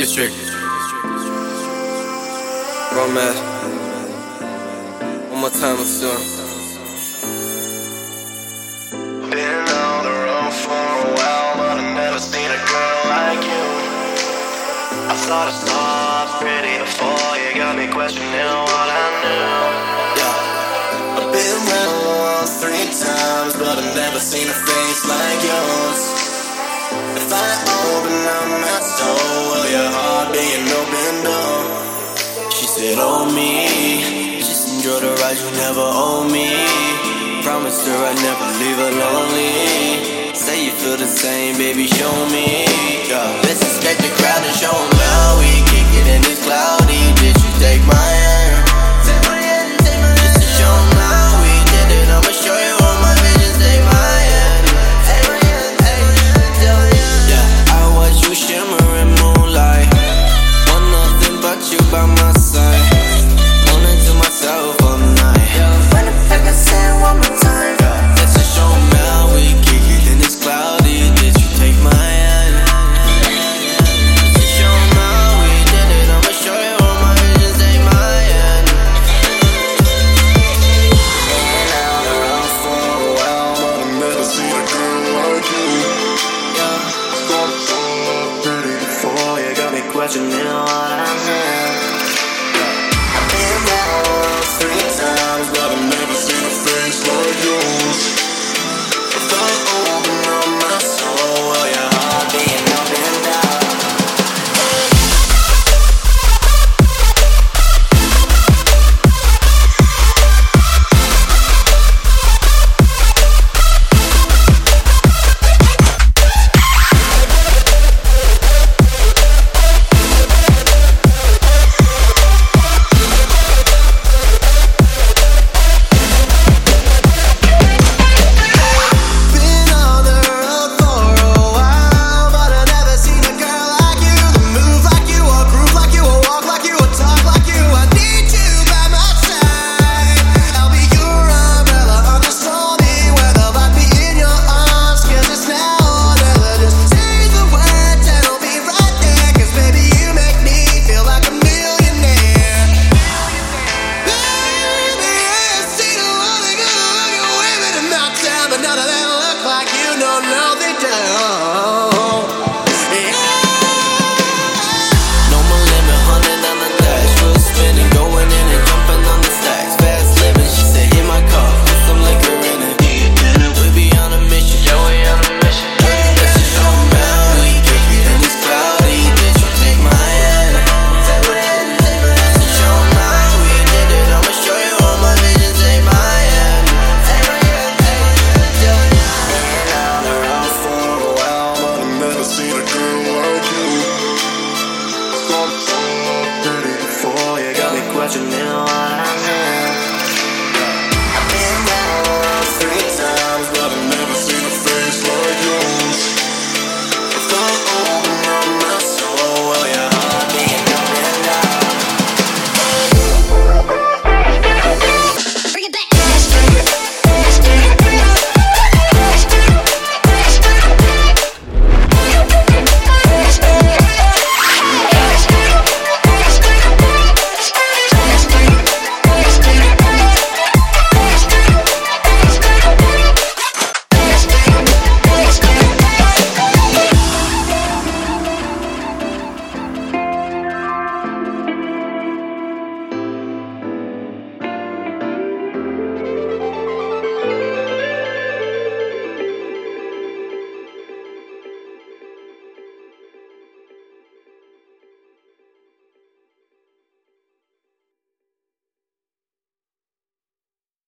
District. Bromad. One more time, let's do it. Been on the road for a while, but I've never seen a girl like you. I saw the stars pretty before you got me questioning what I knew. Yeah, I've been around the world three times, but I've never seen a face like yours. If I open up my soul, will your heart be an open door? She said, Oh me, just enjoy the ride, you never owe me. Promised her I'd never leave her lonely. Say you feel the same, baby, show me. Yeah. Let's escape the crowd and show 'em how we kick it in this cloudy. You got me questioning what I know. I've been down three times, but I've never seen a face like yours. Got you got me questioning